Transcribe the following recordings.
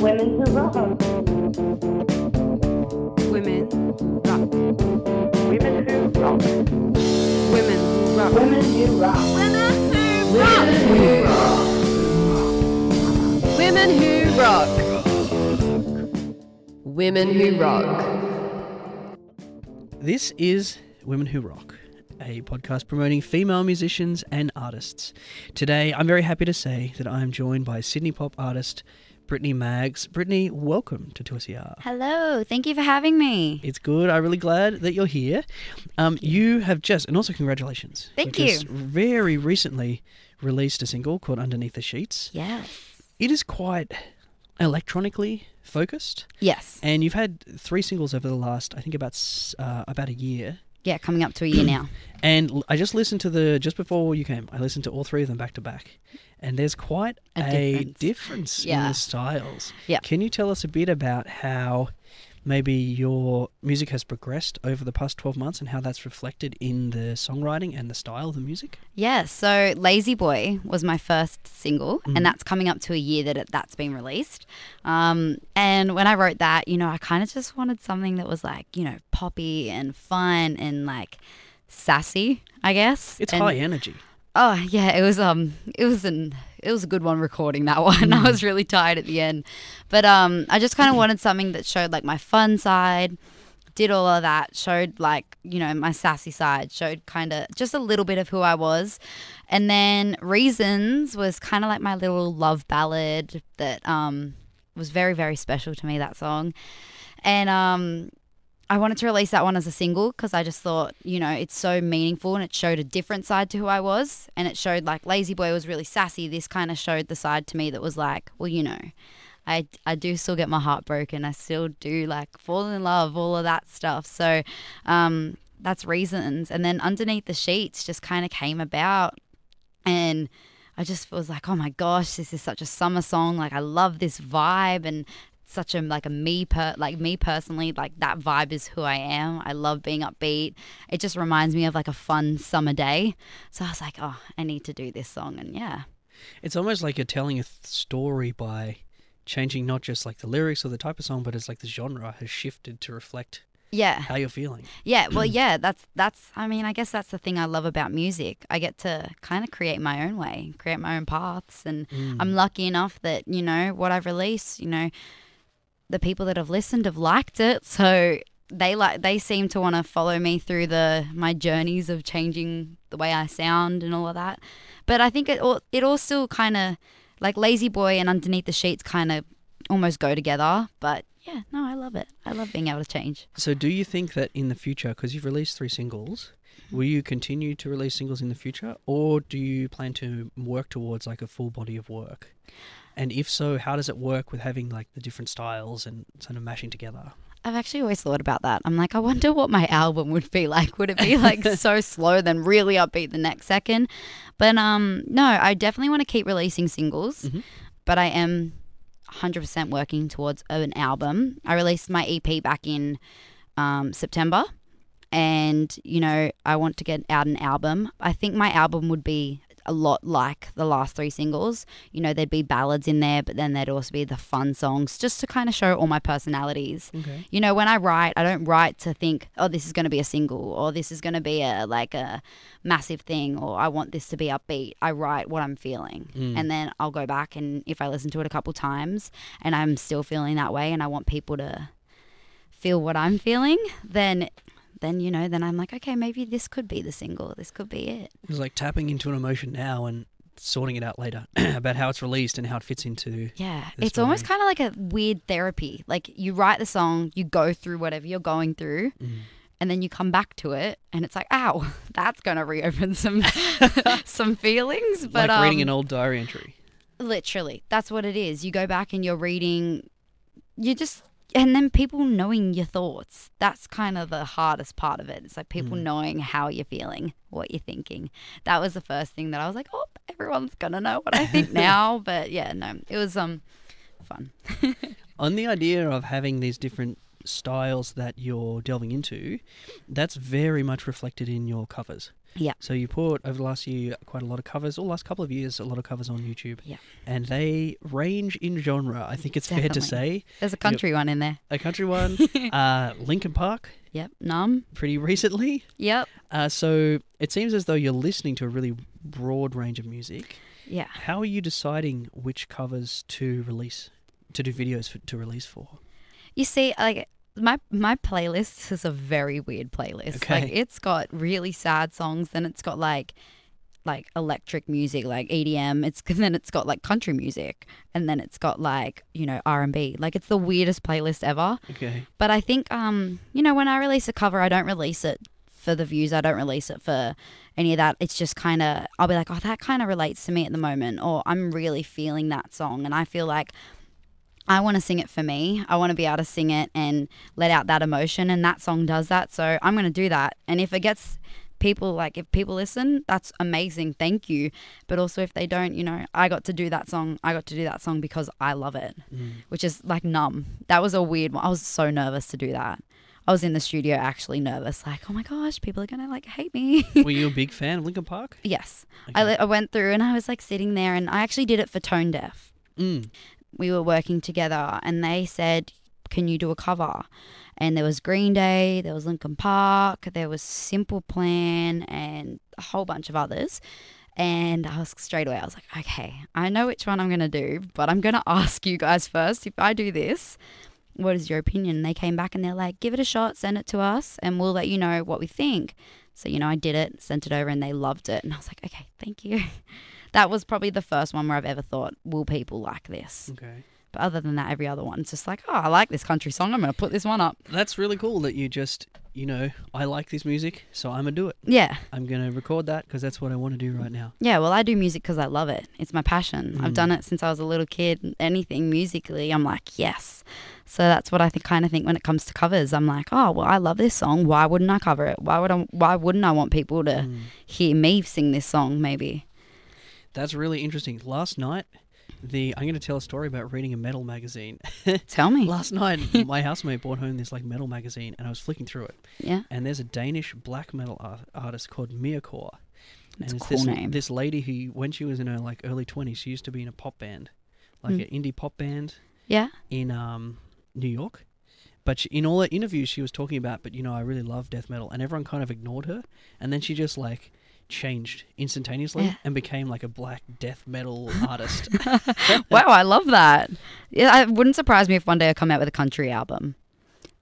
Women who rock. Women rock. Women who rock. Women who rock. Women who rock. Women who rock. Women who rock. This is Women Who Rock, a podcast promoting female musicians and artists. Today, I'm very happy to say that I'm joined by Sydney pop artist Brittany Maggs. Brittany, welcome to 2SER. Hello, thank you for having me. It's good. I'm really glad that you're here. Um, you have just, and also congratulations. Thank. Just very recently released a single called Underneath the Sheets. Yes. It is quite electronically focused, Yes. and you've had three singles over the last, I think, about uh, about a year. Yeah, coming up to a year now. And I just listened to the just before you came. I listened to all three of them back to back, and there's quite A a, difference. difference, in the styles. Yeah. Can you tell us a bit about how maybe your music has progressed over the past twelve months, and how that's reflected in the songwriting and the style of the music? Yeah, so Lazy Boy was my first single, and that's coming up to a year that it, that's been released. Um, and when I wrote that, you know, I kind of just wanted something that was like, you know, poppy and fun and like sassy, I guess. It's And- high energy. Oh yeah, it was um it was an it was a good one recording that one. I was really tired at the end. But um I just kind of wanted something that showed like my fun side, did all of that, showed like, you know, my sassy side, showed kind of just a little bit of who I was. And then Reasons was kind of like my little love ballad that um was very very special to me that song. And um I wanted to release that one as a single because I just thought, you know, it's so meaningful and it showed a different side to who I was. And it showed like Lazy Boy was really sassy. This kind of showed the side to me that was like, well, you know, I, I do still get my heart broken. I still do like fall in love, all of that stuff. So um, that's reasons. And then Underneath the Sheets just kind of came about. And I just was like, oh my gosh, this is such a summer song. Like, I love this vibe. And such a like a me per like me personally like that vibe is who I am. I love being upbeat. It just reminds me of like a fun summer day. So I was like, oh, I need to do this song, and yeah, It's almost like you're telling a th- story by changing not just like the lyrics or the type of song, but it's like the genre has shifted to reflect yeah, how you're feeling. yeah. Well, yeah. That's that's. I mean, I guess that's the thing I love about music. I get to kind of create my own way, create my own paths, and mm. I'm lucky enough that you know what I've released. You know, the people that have listened have liked it, so they like they seem to want to follow me through the my journeys of changing the way I sound and all of that. But I think it all it all still kind of like Lazy Boy and Underneath the Sheets kind of almost go together. But yeah, no, I love it. I love being able to change. So, do you think that in the future, because you've released three singles, mm-hmm. will you continue to release singles in the future, or do you plan to work towards like a full body of work? And if so, how does it work with having like the different styles and sort of mashing together? I've actually always thought about that. I'm like, I wonder what my album would be like. Would it be like so slow, then really upbeat the next second? But um, no, I definitely want to keep releasing singles. Mhm. But I am 100% working towards an album. I released my EP back in um, September, and you know, I want to get out an album. I think my album would be a lot like the last three singles. You know, there'd be ballads in there, but then there'd also be the fun songs just to kind of show all my personalities. Okay. You know, when I write, I don't write to think, oh, this is going to be a single or this is going to be a like a massive thing or I want this to be upbeat. I write what I'm feeling. Mm. And then I'll go back and if I listen to it a couple times and I'm still feeling that way and I want people to feel what I'm feeling, then then you know, then I'm like, okay, maybe this could be the single. This could be it. It's like tapping into an emotion now and sorting it out later about how it's released and how it fits into. Yeah, it's almost kind of like a weird therapy. Like you write the song, you go through whatever you're going through, and then you come back to it, and it's like, ow, that's gonna reopen some some feelings. But like reading um, an old diary entry. literally, that's what it is. You go back and you're reading, you just. And then people knowing your thoughts. That's kind of the hardest part of it. It's like people knowing how you're feeling, what you're thinking. That was the first thing that I was like, oh, everyone's going to know what I think now. But yeah, no, it was um fun. On the idea of having these different styles that you're delving into, that's very much reflected in your covers. Yeah. So you put over the last year quite a lot of covers, or last couple of years, a lot of covers on YouTube. Yeah. And they range in genre. I think it's fair to Definitely. say. There's a country one in there. A country one, uh, Linkin Park, Yep. Numb. pretty recently. Yep. Uh, so it seems as though you're listening to a really broad range of music. Yeah. How are you deciding which covers to release, to do videos for, to release for? You see, like my my playlist is a very weird playlist. Like it's got really sad songs, then it's got like like electric music, like EDM. It's then it's got like country music, and then it's got like you know R and B. Like it's the weirdest playlist ever. Okay. But I think um you know when I release a cover, I don't release it for the views. I don't release it for any of that. It's just kind of I'll be like, oh, that kind of relates to me at the moment, or I'm really feeling that song, and I feel like I want to sing it for me. I want to be able to sing it and let out that emotion, and that song does that. So I'm going to do that. And if it gets people like if people listen, that's amazing. Thank you. But also if they don't, you know, I got to do that song. I got to do that song because I love it, Mm. which is like numb. That was a weird one. I was so nervous to do that. I was in the studio actually nervous, like, oh my gosh, people are gonna like hate me. Were you a big fan of Linkin Park? yes, I, Okay. li- I went through and I was like sitting there, and I actually did it for Tone Deaf Mm. We were working together and they said, Can you do a cover? And there was Green Day, there was Linkin Park, there was Simple Plan, and a whole bunch of others. And I was straight away, I was like, okay, I know which one I'm going to do, but I'm going to ask you guys first if I do this, what is your opinion? And they came back and they're like, give it a shot, send it to us, and we'll let you know what we think. So, you know, I did it, sent it over, and they loved it. And I was like, okay, thank you. that was probably the first one where I've ever thought, will people like this? Okay. But other than that, every other one's just like, oh, I like this country song. I'm going to put this one up. That's really cool that you just, you know, I like this music, so I'm gonna do it. Yeah. I'm gonna record that because that's what I want to do right now. Yeah. Well, I do music because I love it. It's my passion. I've Mm. done it since I was a little kid. Anything musically, I'm like, yes. So that's what I think, kind of think when it comes to covers. I'm like, oh, well, I love this song. Why wouldn't I cover it? Why would I? Why wouldn't I want people to Mm. hear me sing this song? Maybe. That's really interesting. Last night, the I'm gonna tell a story about reading a metal magazine. Tell me. Last night, my housemate brought home this like metal magazine, and I was flicking through it, Yeah. and there's a Danish black metal art- artist called Myrkur. That's and it's cool this, name. this lady who, when she was in her like early 20s, she used to be in a pop band, like Hmm. an indie pop band Yeah. in um, New York. But she, in all her interviews, she was talking about, but you know, I really love death metal, and everyone kind of ignored her, and then she just like changed instantaneously Yeah. and became like a black death metal artist. wow, I love that. Yeah, it wouldn't surprise me if one day I come out with a country album.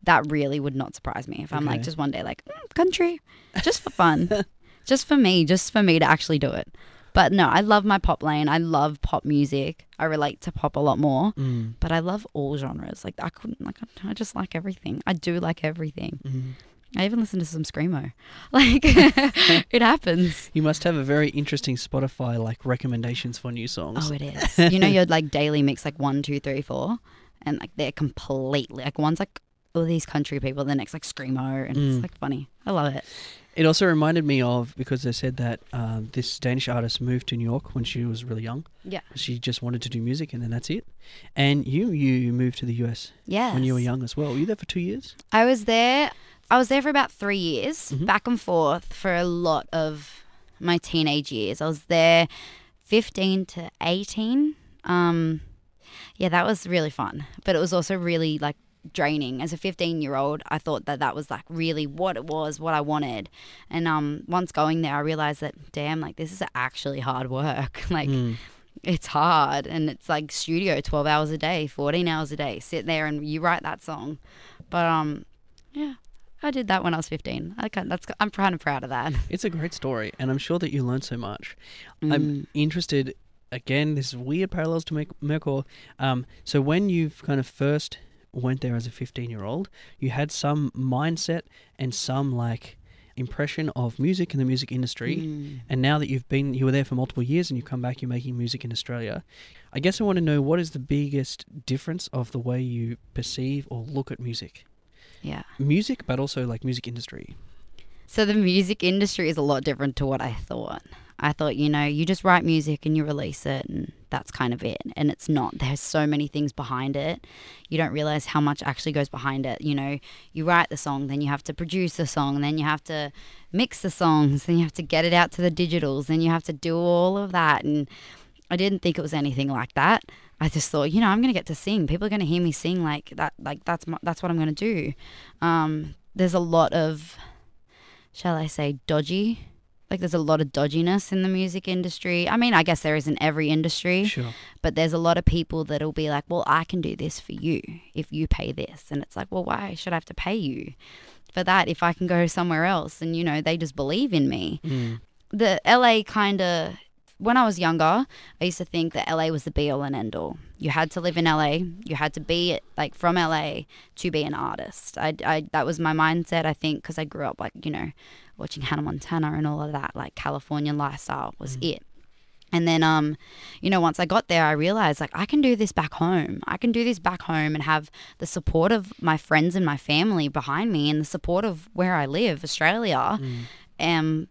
That really would not surprise me if I'm like just one day like mm, country, just for fun, just for me, just for me to actually do it. But no, I love my pop lane. I love pop music. I relate to pop a lot more. mm. But I love all genres. Like I couldn't like I just like everything. I do like everything. Mm. I even listen to some screamo. Like it happens. You must have a very interesting Spotify like recommendations for new songs. Oh, it is. you know, your like daily mix like one, two, three, four, and like they're completely like one's like all these country people, the next like screamo, and Mm. it's like funny. I love it. It also reminded me of because they said that um, this Danish artist moved to New York when she was really young. Yeah. She just wanted to do music, and then that's it. And you, you moved to the US Yeah. when you were young as well. Were you there for two years? I was there. I was there for about three years, Mhm. back and forth for a lot of my teenage years. I was there, fifteen to eighteen. Um, yeah, that was really fun, but it was also really like draining. As a fifteen-year-old, I thought that that was like really what it was, what I wanted. And um, once going there, I realized that damn, like this is actually hard work. like Mm. it's hard and it's like studio 12 hours a day 14 hours a day sit there and you write that song but um yeah i did that when i was 15 i can that's i'm kind of proud of that It's a great story, and I'm sure that you learned so much. Mm. I'm interested. Again, this is weird parallels to Merc- Myrkur. Um, so when you've kind of first went there as a 15 year old, you had some mindset and some like impression of music and the music industry. Mm. And now that you've been, you were there for multiple years, and you come back, you're making music in Australia. I guess I want to know what is the biggest difference of the way you perceive or look at music, yeah music, but also like music industry. so the music industry is a lot different to what i thought I thought, you know, you just write music and you release it and that's kind of it. And it's not. There's so many things behind it. You don't realize how much actually goes behind it. You know, you write the song, then you have to produce the song, then you have to mix the songs, then you have to get it out to the digitals, then you have to do all of that. And I didn't think it was anything like that. I just thought, you know, I'm gonna get to sing. People are gonna hear me sing like that. Like that's my, that's what I'm gonna do. Um, there's a lot of, shall I say, dodgy. Like there's a lot of dodginess in the music industry. I mean, I guess there is in every industry, Sure. but there's a lot of people that'll be like, "Well, I can do this for you if you pay this," and it's like, "Well, why should I have to pay you for that if I can go somewhere else?" And you know, they just believe in me Mm. the LA kind of when I was younger, I used to think that LA was the be all and end all. You had to live in LA. You had to be like from LA to be an artist. I, I that was my mindset. I think because I grew up like you know watching Hannah Montana and all of that. Like California lifestyle was it. And then, um, you know, once I got there, I realized like I can do this back home. I can do this back home and have the support of my friends and my family behind me, and the support of where I live, Australia, um,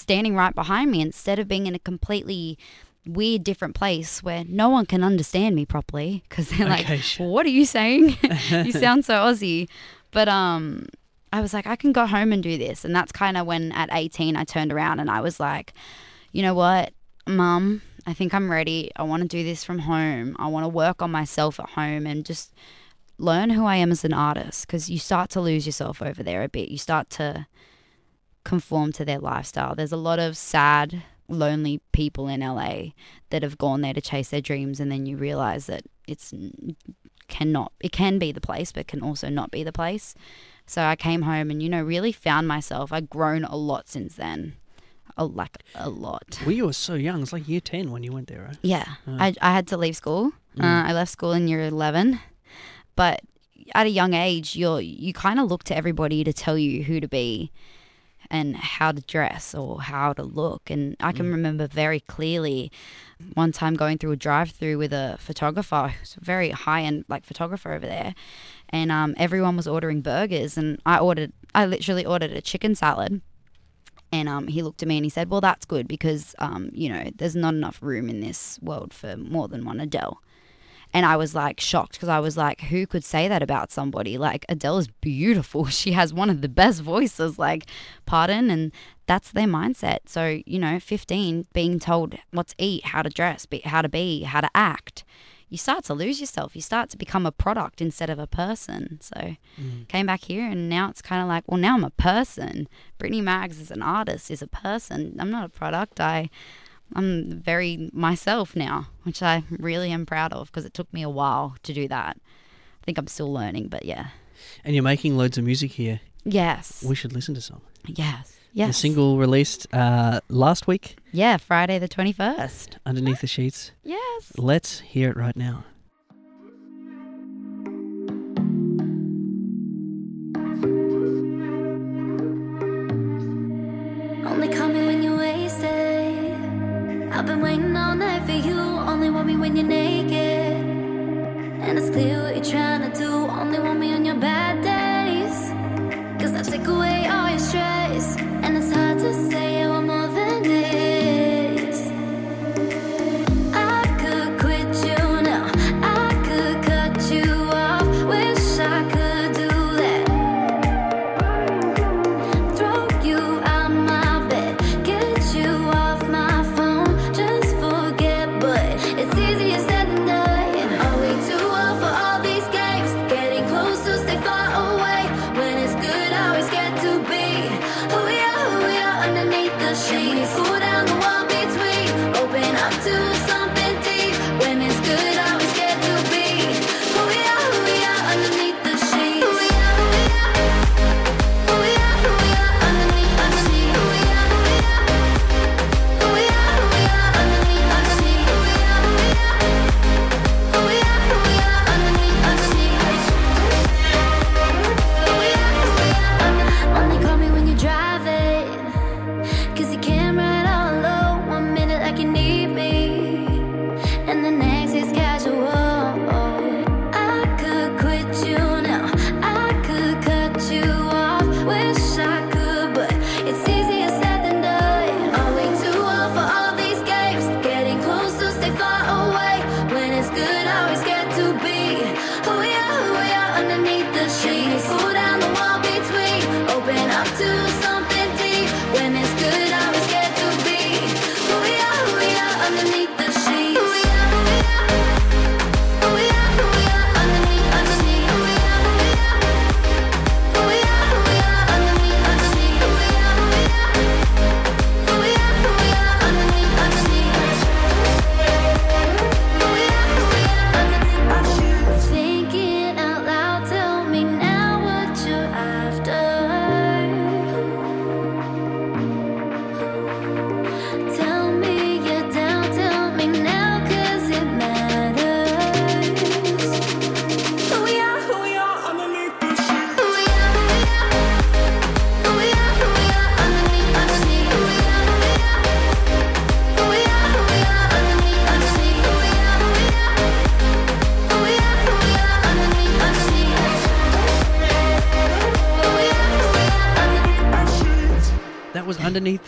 standing right behind me instead of being in a completely weird, different place where no one can understand me properly because they're like, Okay, sure. "What are you saying? you sound so Aussie." But um, I was like, I can go home and do this, and that's kind of when at 18 I turned around and I was like, you know what, Mum, I think I'm ready. I want to do this from home. I want to work on myself at home and just learn who I am as an artist because you start to lose yourself over there a bit. You start to conform to their lifestyle. There's a lot of sad, lonely people in LA that have gone there to chase their dreams, and then you realize that it's cannot it can be the place but can also not be the place. So i came home and you know really found myself. I've grown a lot since then. A, like a lot. Well, you were so young. It's like year 10 when you went there, right? yeah. Mm. I, I had to leave school. Uh, i left school in year 11 but at a young age you're you kind of look to everybody to tell you who to be and how to dress or how to look. And i can remember very clearly one time going through a drive through with a photographer who's a very high end like photographer over there. And um, everyone was ordering burgers and i ordered i literally ordered a chicken salad. And um, he looked at me and he said well that's good because um, you know there's not enough room in this world for more than one adele and I was like shocked because I was like, who could say that about somebody? Like Adele is beautiful. She has one of the best voices. Like, pardon, and that's their mindset. So you know, 15, being told what to eat, how to dress, be, how to be, how to act, you start to lose yourself. You start to become a product instead of a person. So mm. came back here, and now it's kind of like, well, now I'm a person. Brittany Maggs is an artist, is a person. I'm not a product. I I'm very myself now, which I really am proud of because it took me a while to do that. I think I'm still learning, but yeah. And you're making loads of music here. Yes. We should listen to some. yes. The Yes. single released uh, last week, Yeah, Friday the 21st. Underneath the Sheets. Yes. Let's hear it right now. Only I've been waiting all night for you. Only want me when you're naked. And it's clear what you're trying to do. Only want me on your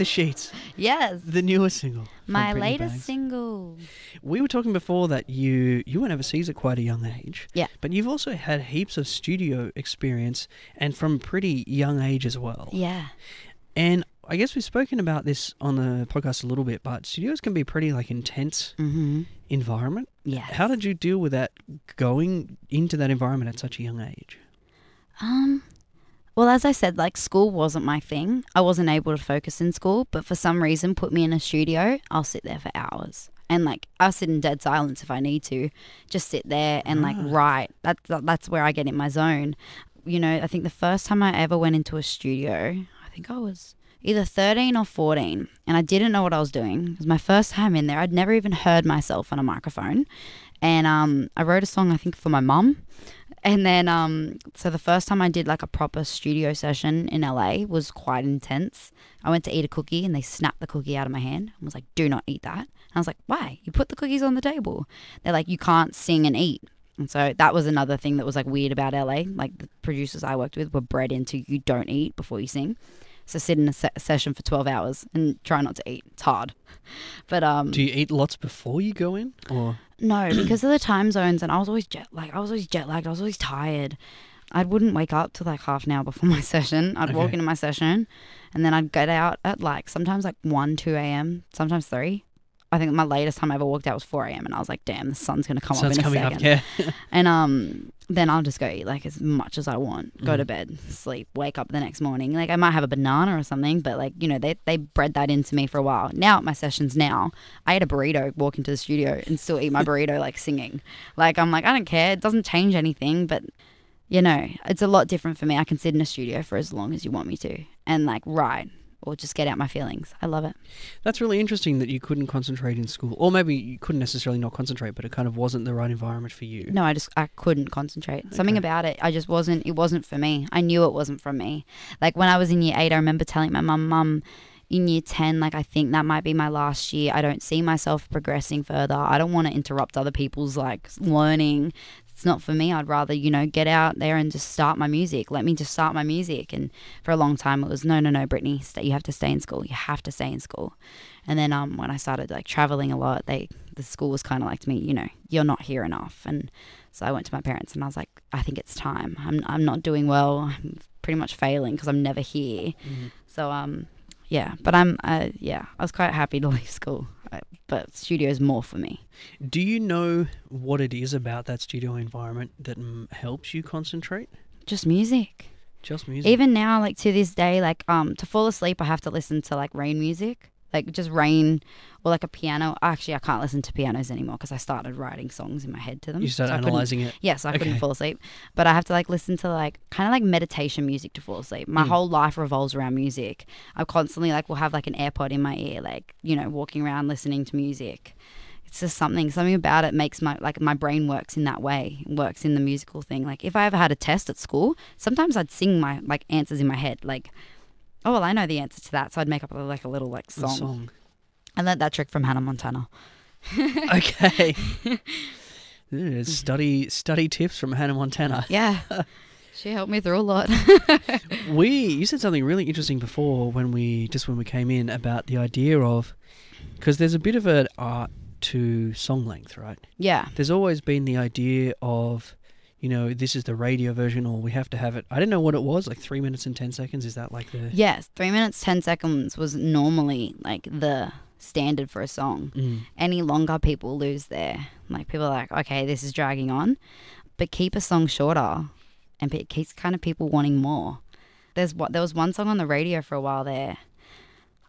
the Sheets, Yes, the newest single. my latest Banks. single. We were talking before that you you went overseas at quite a young age. Yeah. But you've also had heaps of studio experience and from pretty young age as well. Yeah. And I guess we've spoken about this on the podcast a little bit, but studios can be pretty like intense Mm-hmm. environment. Yeah. How did you deal with that going into that environment at such a young age? Um, well, as I said, like school wasn't my thing. I wasn't able to focus in school, but for some reason, put me in a studio, I'll sit there for hours. And like I'll sit in dead silence if I need to, just sit there and like write. That's that's where I get in my zone. You know, I think the first time I ever went into a studio, I think I was either 13 or 14, and I didn't know what I was doing. It was my first time in there. I'd never even heard myself on a microphone, and um, I wrote a song I think for my mum. And then, um, so the first time I did like a proper studio session in LA was quite intense. I went to eat a cookie and they snapped the cookie out of my hand and was like, do not eat that. And I was like, why? You put the cookies on the table. They're like, you can't sing and eat. And so that was another thing that was like weird about LA. Like the producers I worked with were bred into you don't eat before you sing. So sit in a se- session for 12 hours and try not to eat. It's hard. But um, Do you eat lots before you go in, or no, because of the time zones, and I was always jet like I was always jet lagged. I was always tired. I wouldn't wake up till like half an hour before my session. I'd walk Okay. into my session, and then I'd get out at like sometimes like one, two a.m., sometimes three. I think my latest time I ever walked out was four a.m. and I was like, "Damn, the sun's gonna come sun's up in a coming second. up? Yeah. And um, then I'll just go eat like as much as I want. Go Mm. to bed, sleep, wake up the next morning. Like I might have a banana or something, but like you know they they bred that into me for a while. Now at my sessions now, I eat a burrito, walk into the studio, and still eat my burrito like singing. Like I'm like I don't care. It doesn't change anything, but you know it's a lot different for me. I can sit in a studio for as long as you want me to, and like write or just get out my feelings. I love it. That's really interesting that you couldn't concentrate in school, or maybe you couldn't necessarily not concentrate, but it kind of wasn't the right environment for you. No, I just I couldn't concentrate. Something about it, I just wasn't. It wasn't for me. I knew it wasn't from me. Like when I was in year eight, I remember telling my mum, "Mum, in year ten, like I think that might be my last year. I don't see myself progressing further. I don't want to interrupt other people's like learning. It's not for me. I'd rather you know get out there and just start my music. Let me just start my music." And for a long time, it was no, no, no, Brittany, stay, you have to stay in school. You have to stay in school. And then um, when I started like traveling a lot, they the school was kind of like to me, you know, you're not here enough. And so I went to my parents and I was like, I think it's time. I'm I'm not doing well. I'm pretty much failing because I'm never here. So um, yeah. But I'm uh, yeah. I was quite happy to leave school. But studio's more for me. Do you know what it is about that studio environment that mm, helps you concentrate? Just music. Just music. Even now, like to this day, like um, to fall asleep, I have to listen to like rain music, like just rain or like a piano. Actually, I can't listen to pianos anymore because I started writing songs in my head to them. you start so analyzing it. Yes, I couldn't fall asleep, but I have to like listen to like kind of like meditation music to fall asleep. My Mm. whole life revolves around music. I constantly like will have like an AirPod in my ear, like you know, walking around listening to music. It's just something, something about it makes my like my brain works in that way, works in the musical thing. Like if I ever had a test at school, sometimes I'd sing my like answers in my head, like, oh well, I know the answer to that, so I'd make up like a little like song. song. I learned that trick from Hannah Montana. okay. Study study tips from Hannah Montana. Yeah, she helped me through a lot. We you said something really interesting before when we just when we came in about the idea of because there's a bit of an art to song length, right? yeah, There's always been the idea of you know this is the radio version or we have to have it. I didn't know what it was like three minutes and ten seconds. Is that like the Yes, three minutes ten seconds was normally like the standard for a song. Mm. Any longer, people lose their like. People are like, okay, this is dragging on, but keep a song shorter, and it keeps kind of people wanting more. There's what there was one song on the radio for a while there.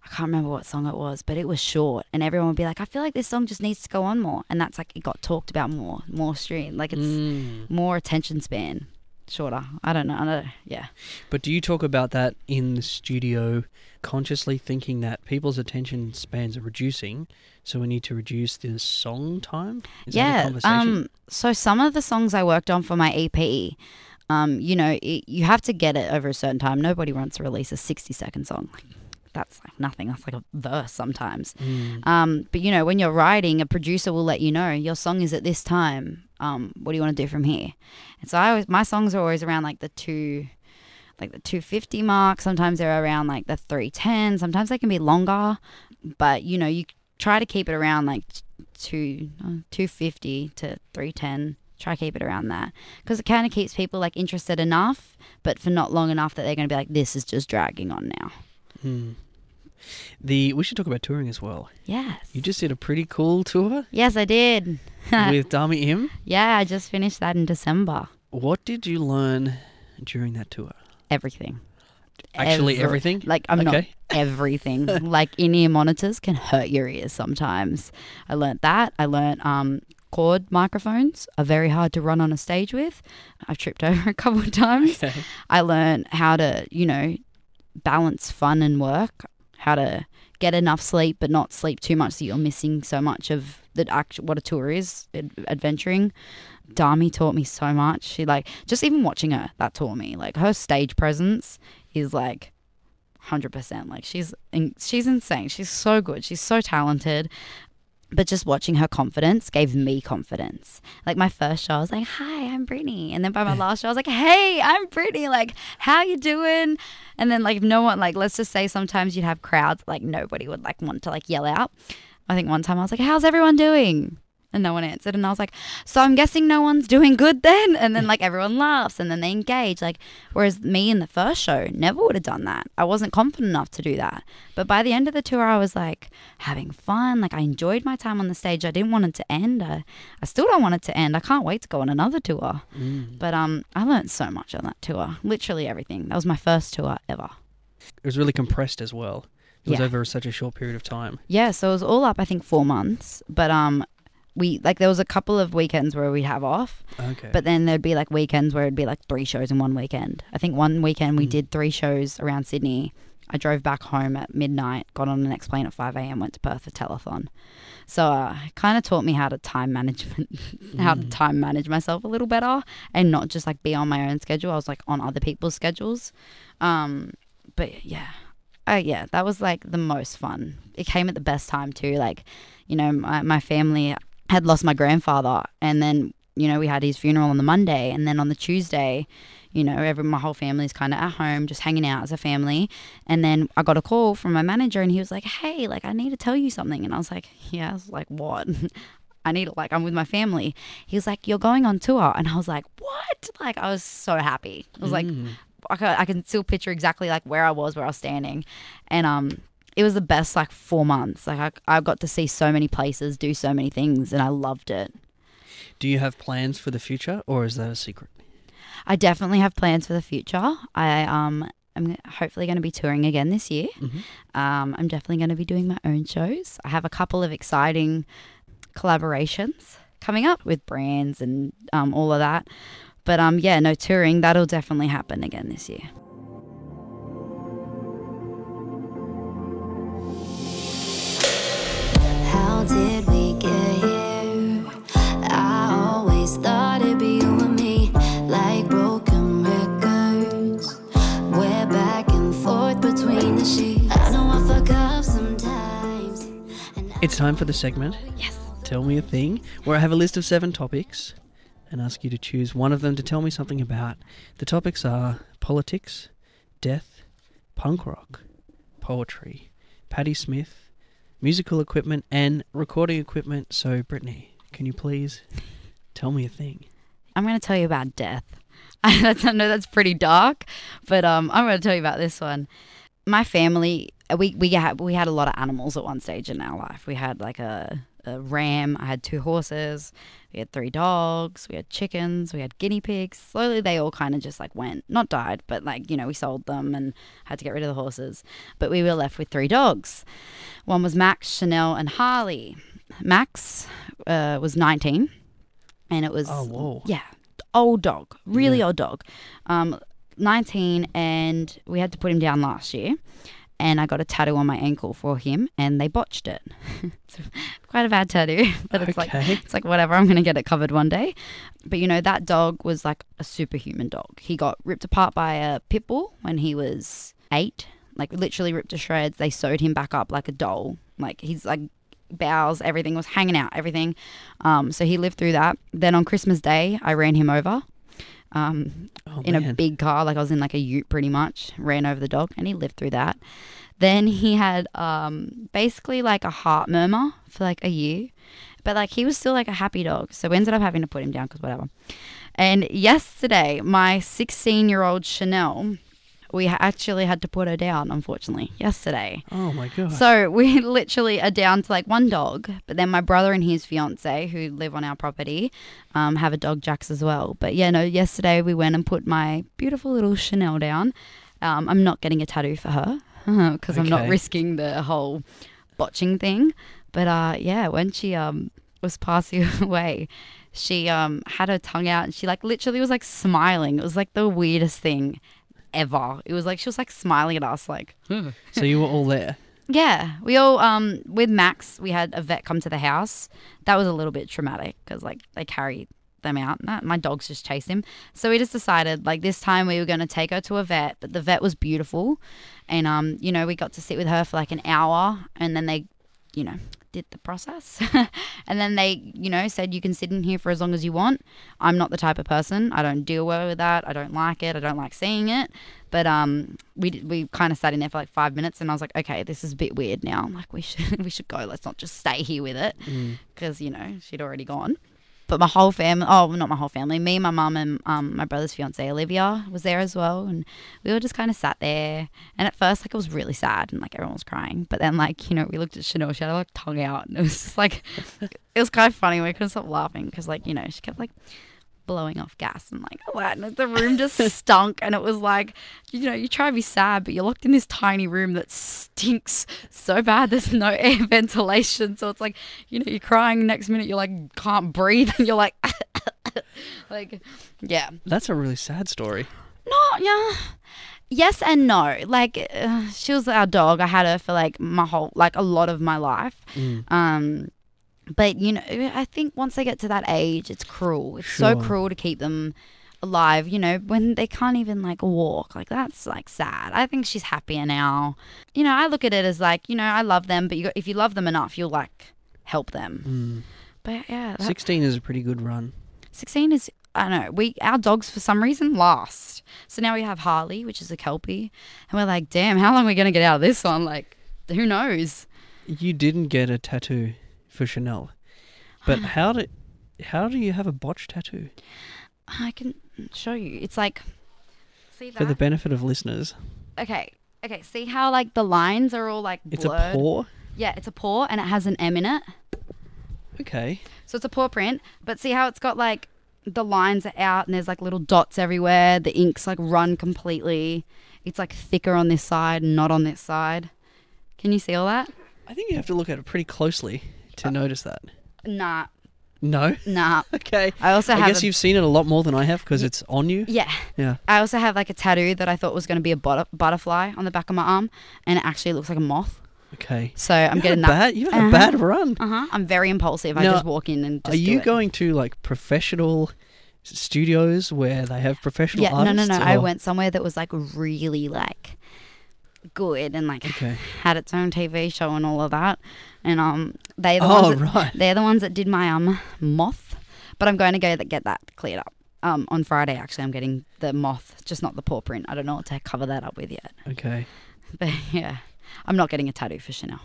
I can't remember what song it was, but it was short, and everyone would be like, "I feel like this song just needs to go on more," and that's like it got talked about more, more stream, like it's Mm. more attention span, shorter. I don't know. I don't, yeah. But do you talk about that in the studio, consciously thinking that people's attention spans are reducing, so we need to reduce the song time? Is that a yeah. conversation? Um. So some of the songs I worked on for my EP, um, you know, it, you have to get it over a certain time. Nobody wants to release a sixty-second song. That's like nothing. That's like a verse sometimes. Mm. Um, but you know, when you're writing, a producer will let you know your song is at this time. Um, what do you want to do from here? And so I always, my songs are always around like the two, like the 250 mark. Sometimes they're around like the 310. Sometimes they can be longer, but you know, you try to keep it around like two, uh, 250 to 310. Try to keep it around that because it kind of keeps people like interested enough, but for not long enough that they're going to be like, this is just dragging on now. Hmm. The we should talk about touring as well. Yes. You just did a pretty cool tour Yes, I did. with Dami Im. yeah, I just finished that in December. What did you learn during that tour? Everything. Actually, Every- everything. Like I'm not everything. like in-ear monitors can hurt your ears sometimes. I learnt that. I learnt um cord microphones are very hard to run on a stage with. I've tripped over a couple of times. Okay. I learned how to, you know, balance fun and work, how to get enough sleep but not sleep too much so you're missing so much of the actual what a tour is, ad- adventuring. Dami taught me so much. She like just even watching her that taught me like her stage presence is like 100% like she's in, she's insane. She's so good. She's so talented. But just watching her confidence gave me confidence. Like my first show, I was like, "Hi, I'm Brittany," and then by my last show, I was like, "Hey, I'm Brittany. Like, how you doing?" And then like no one like let's just say sometimes you'd have crowds like nobody would like want to like yell out. I think one time I was like, "How's everyone doing?" And no one answered, and I was like, "So I'm guessing no one's doing good then." And then like everyone laughs, and then they engage. Like whereas me in the first show never would have done that. I wasn't confident enough to do that. But by the end of the tour, I was like having fun. Like I enjoyed my time on the stage. I didn't want it to end. I, I still don't want it to end. I can't wait to go on another tour. Mm. But um, I learned so much on that tour. Literally everything. That was my first tour ever. It was really compressed as well. It was Yeah. over such a short period of time. Yeah, so it was all up I think four months. But um, we like there was a couple of weekends where we'd have off, Okay. but then there'd be like weekends where it'd be like three shows in one weekend. I think one weekend we Mm. did three shows around Sydney. I drove back home at midnight, got on the next plane at 5 a.m., went to Perth for telethon. So uh, it kind of taught me how to time management, how to Mm. time manage myself a little better and not just like be on my own schedule. I was like on other people's schedules. Um, but yeah, uh, yeah, that was like the most fun. It came at the best time too. Like, you know, my, my family had lost my grandfather, and then you know we had his funeral on the Monday, and then on the Tuesday, you know, every my whole family's kind of at home, just hanging out as a family. And then I got a call from my manager, and he was like, "Hey, like I need to tell you something," and I was like, "Yeah," I was like, "What?" I need like I'm with my family. He was like, "You're going on tour," and I was like, "What?" Like I was so happy. I was like, Mm. I can, I can still picture exactly like where I was, where I was standing, and um, it was the best like four months. Like I, I got to see so many places, do so many things, and I loved it. Do you have plans for the future, or is that a secret? I definitely have plans for the future. I um, I'm hopefully going to be touring again this year. Mhm. Um, I'm definitely going to be doing my own shows. I have a couple of exciting collaborations coming up with brands and um, all of that. But um, yeah, no touring. That'll definitely happen again this year. It's time for the segment. Yes. Tell me a thing, where I have a list of seven topics and ask you to choose one of them to tell me something about. The topics are politics, death, punk rock, poetry, Patti Smith, musical equipment, and recording equipment. So, Brittany, can you please tell me a thing? I'm going to tell you about death. I, know that's pretty dark, but um, I'm going to tell you about this one. My family, we we had we had a lot of animals at one stage in our life. We had like a, a ram. I had two horses. We had three dogs. We had chickens. We had guinea pigs. Slowly, they all kind of just like went, not died, but like you know, we sold them and had to get rid of the horses. But we were left with three dogs. One was Max, Chanel, and Harley. Max uh, was 19, and it was Oh, whoa. yeah, old dog, really Yeah. old dog. Um, 19, and we had to put him down last year. And I got a tattoo on my ankle for him, and they botched it. it's quite a bad tattoo, but it's like it's like whatever. I'm gonna get it covered one day. But you know that dog was like a superhuman dog. He got ripped apart by a pit bull when he was eight, like literally ripped to shreds. They sewed him back up like a doll. Like he's like bowels, everything was hanging out, everything. Um, so he lived through that. Then on Christmas Day, I ran him over. Um, Oh, in a big car, like I was in like a ute pretty much, ran over the dog and he lived through that. Then he had um, basically like a heart murmur for like a year, but like he was still like a happy dog. So we ended up having to put him down because whatever. And yesterday, my 16 year old Chanel, we actually had to put her down, unfortunately, yesterday. Oh my god. So we literally are down to like one dog, but then my brother and his fiance, who live on our property, um, have a dog Jax as well. But yeah, no, yesterday we went and put my beautiful little Chanel down. Um, I'm not getting a tattoo for her because I'm not risking the whole botching thing. But uh, yeah, when she um was passing away, she um had her tongue out and she like literally was like smiling. It was like the weirdest thing ever. It was like she was like smiling at us, like. so you were all there. Yeah, we all um with Max, we had a vet come to the house. That was a little bit traumatic because like they carry them out. My dogs just chased him. So we just decided like this time we were going to take her to a vet, but the vet was beautiful, and um you know we got to sit with her for like an hour, and then they, you know, did the process, and then they you know said you can sit in here for as long as you want. I'm not the type of person. I don't deal well with that. I don't like it. I don't like seeing it. But um, we we kind of sat in there for like five minutes, and I was like, okay, this is a bit weird now. I'm like, we should we should go. Let's not just stay here with it, because you know she'd already gone. But my whole family, oh, not my whole family, me, my mum, and um, my brother's fiance Olivia was there as well, and we all just kind of sat there. And at first, like it was really sad, and like everyone was crying. But then, like you know, we looked at Chanel, she had like tongue out, and it was just like it was kind of funny. We couldn't stop laughing because like you know she kept like blowing off gas and like that. And the room just stunk. And it was like, you know, you try to be sad, but you're locked in this tiny room that stinks so bad. There's no air ventilation. So it's like, you know, you're crying. Next minute, you're like, can't breathe. And you're like, like, yeah. That's a really sad story. No, yeah. Yes and no. Like, uh, she was our dog. I had her for like my whole, like a lot of my life. Mm. Um, but you know, I think once they get to that age, it's cruel. It's so cruel to keep them alive. You know, when they can't even like walk, like that's like sad. I think she's happier now. You know, I look at it as like, you know, I love them, but you, if you love them enough, you'll like help them. Mm. But yeah, that, 16 is a pretty good run. sixteen is. I don't know. We our dogs for some reason last. So now we have Harley, which is a kelpie, and we're like, damn, how long are we gonna get out of this one? Like, who knows? You didn't get a tattoo for Chanel. But ah. how did how do you have a botch tattoo? I can show you. It's like, see that? For the benefit of listeners, Okay. Okay. See how like the lines are all like it's blurred? a paw. Yeah, it's a paw and it has an M in it. Okay. So it's a paw print. But see how it's got like the lines are out and there's like little dots everywhere. The ink's like run completely. It's like thicker on this side, and not on this side. Can you see all that? I think you have to look at it pretty closely to notice that. Nah, No. nah. Okay. I also I have. guess a- you've seen it a lot more than I have because it's on you. yeah. Yeah. I also have like a tattoo that I thought was going to be a but- butterfly on the back of my arm, and it actually looks like a moth. Okay. So I'm You've had getting that. bad. You've had a Uh-huh. bad run. Uh huh. I'm very impulsive. I Now, just walk in and just Are do you it. going to like professional s- studios where they have professional Yeah, no, artists? no, no. I or- went somewhere that was like really like good and like Okay. had its own TV show and all of that. And um, they the Oh ones that, right. they're the ones that did my um moth. But I'm going to go that get that cleared up. Um, on Friday actually, I'm getting the moth, just not the paw print. I don't know what to cover that up with yet. Okay. But yeah, I'm not getting a tattoo for Chanel.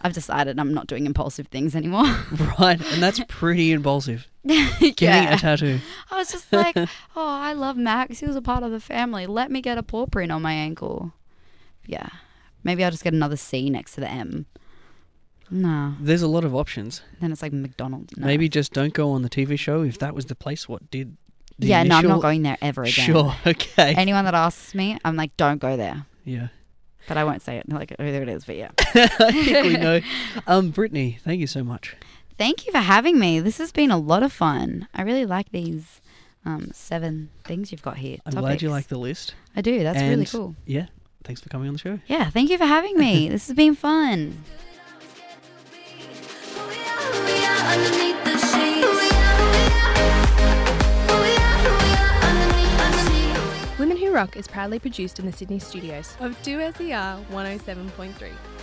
I've decided I'm not doing impulsive things anymore. Right, and that's pretty impulsive. Getting yeah. a tattoo. I was just like, oh, I love Max. He was a part of the family. Let me get a paw print on my ankle. Yeah. Maybe I'll just get another C next to the M. No. There's a lot of options. Then it's like McDonald's. No. Maybe just don't go on the TV show if that was the place. What did? The yeah, no, I'm not going there ever again. Sure. Okay. Anyone that asks me, I'm like, don't go there. yeah. But I won't say it. Like, oh, there it is. But yeah. I think we know. Um, Brittany, thank you so much. Thank you for having me. This has been a lot of fun. I really like these um, seven things you've got here. I'm glad you like the list. I do. That's really cool. Yeah. Thanks for coming on the show. Yeah. Thank you for having me. this has been fun. Women Who Rock is proudly produced in the Sydney studios of do 2SER 107.3.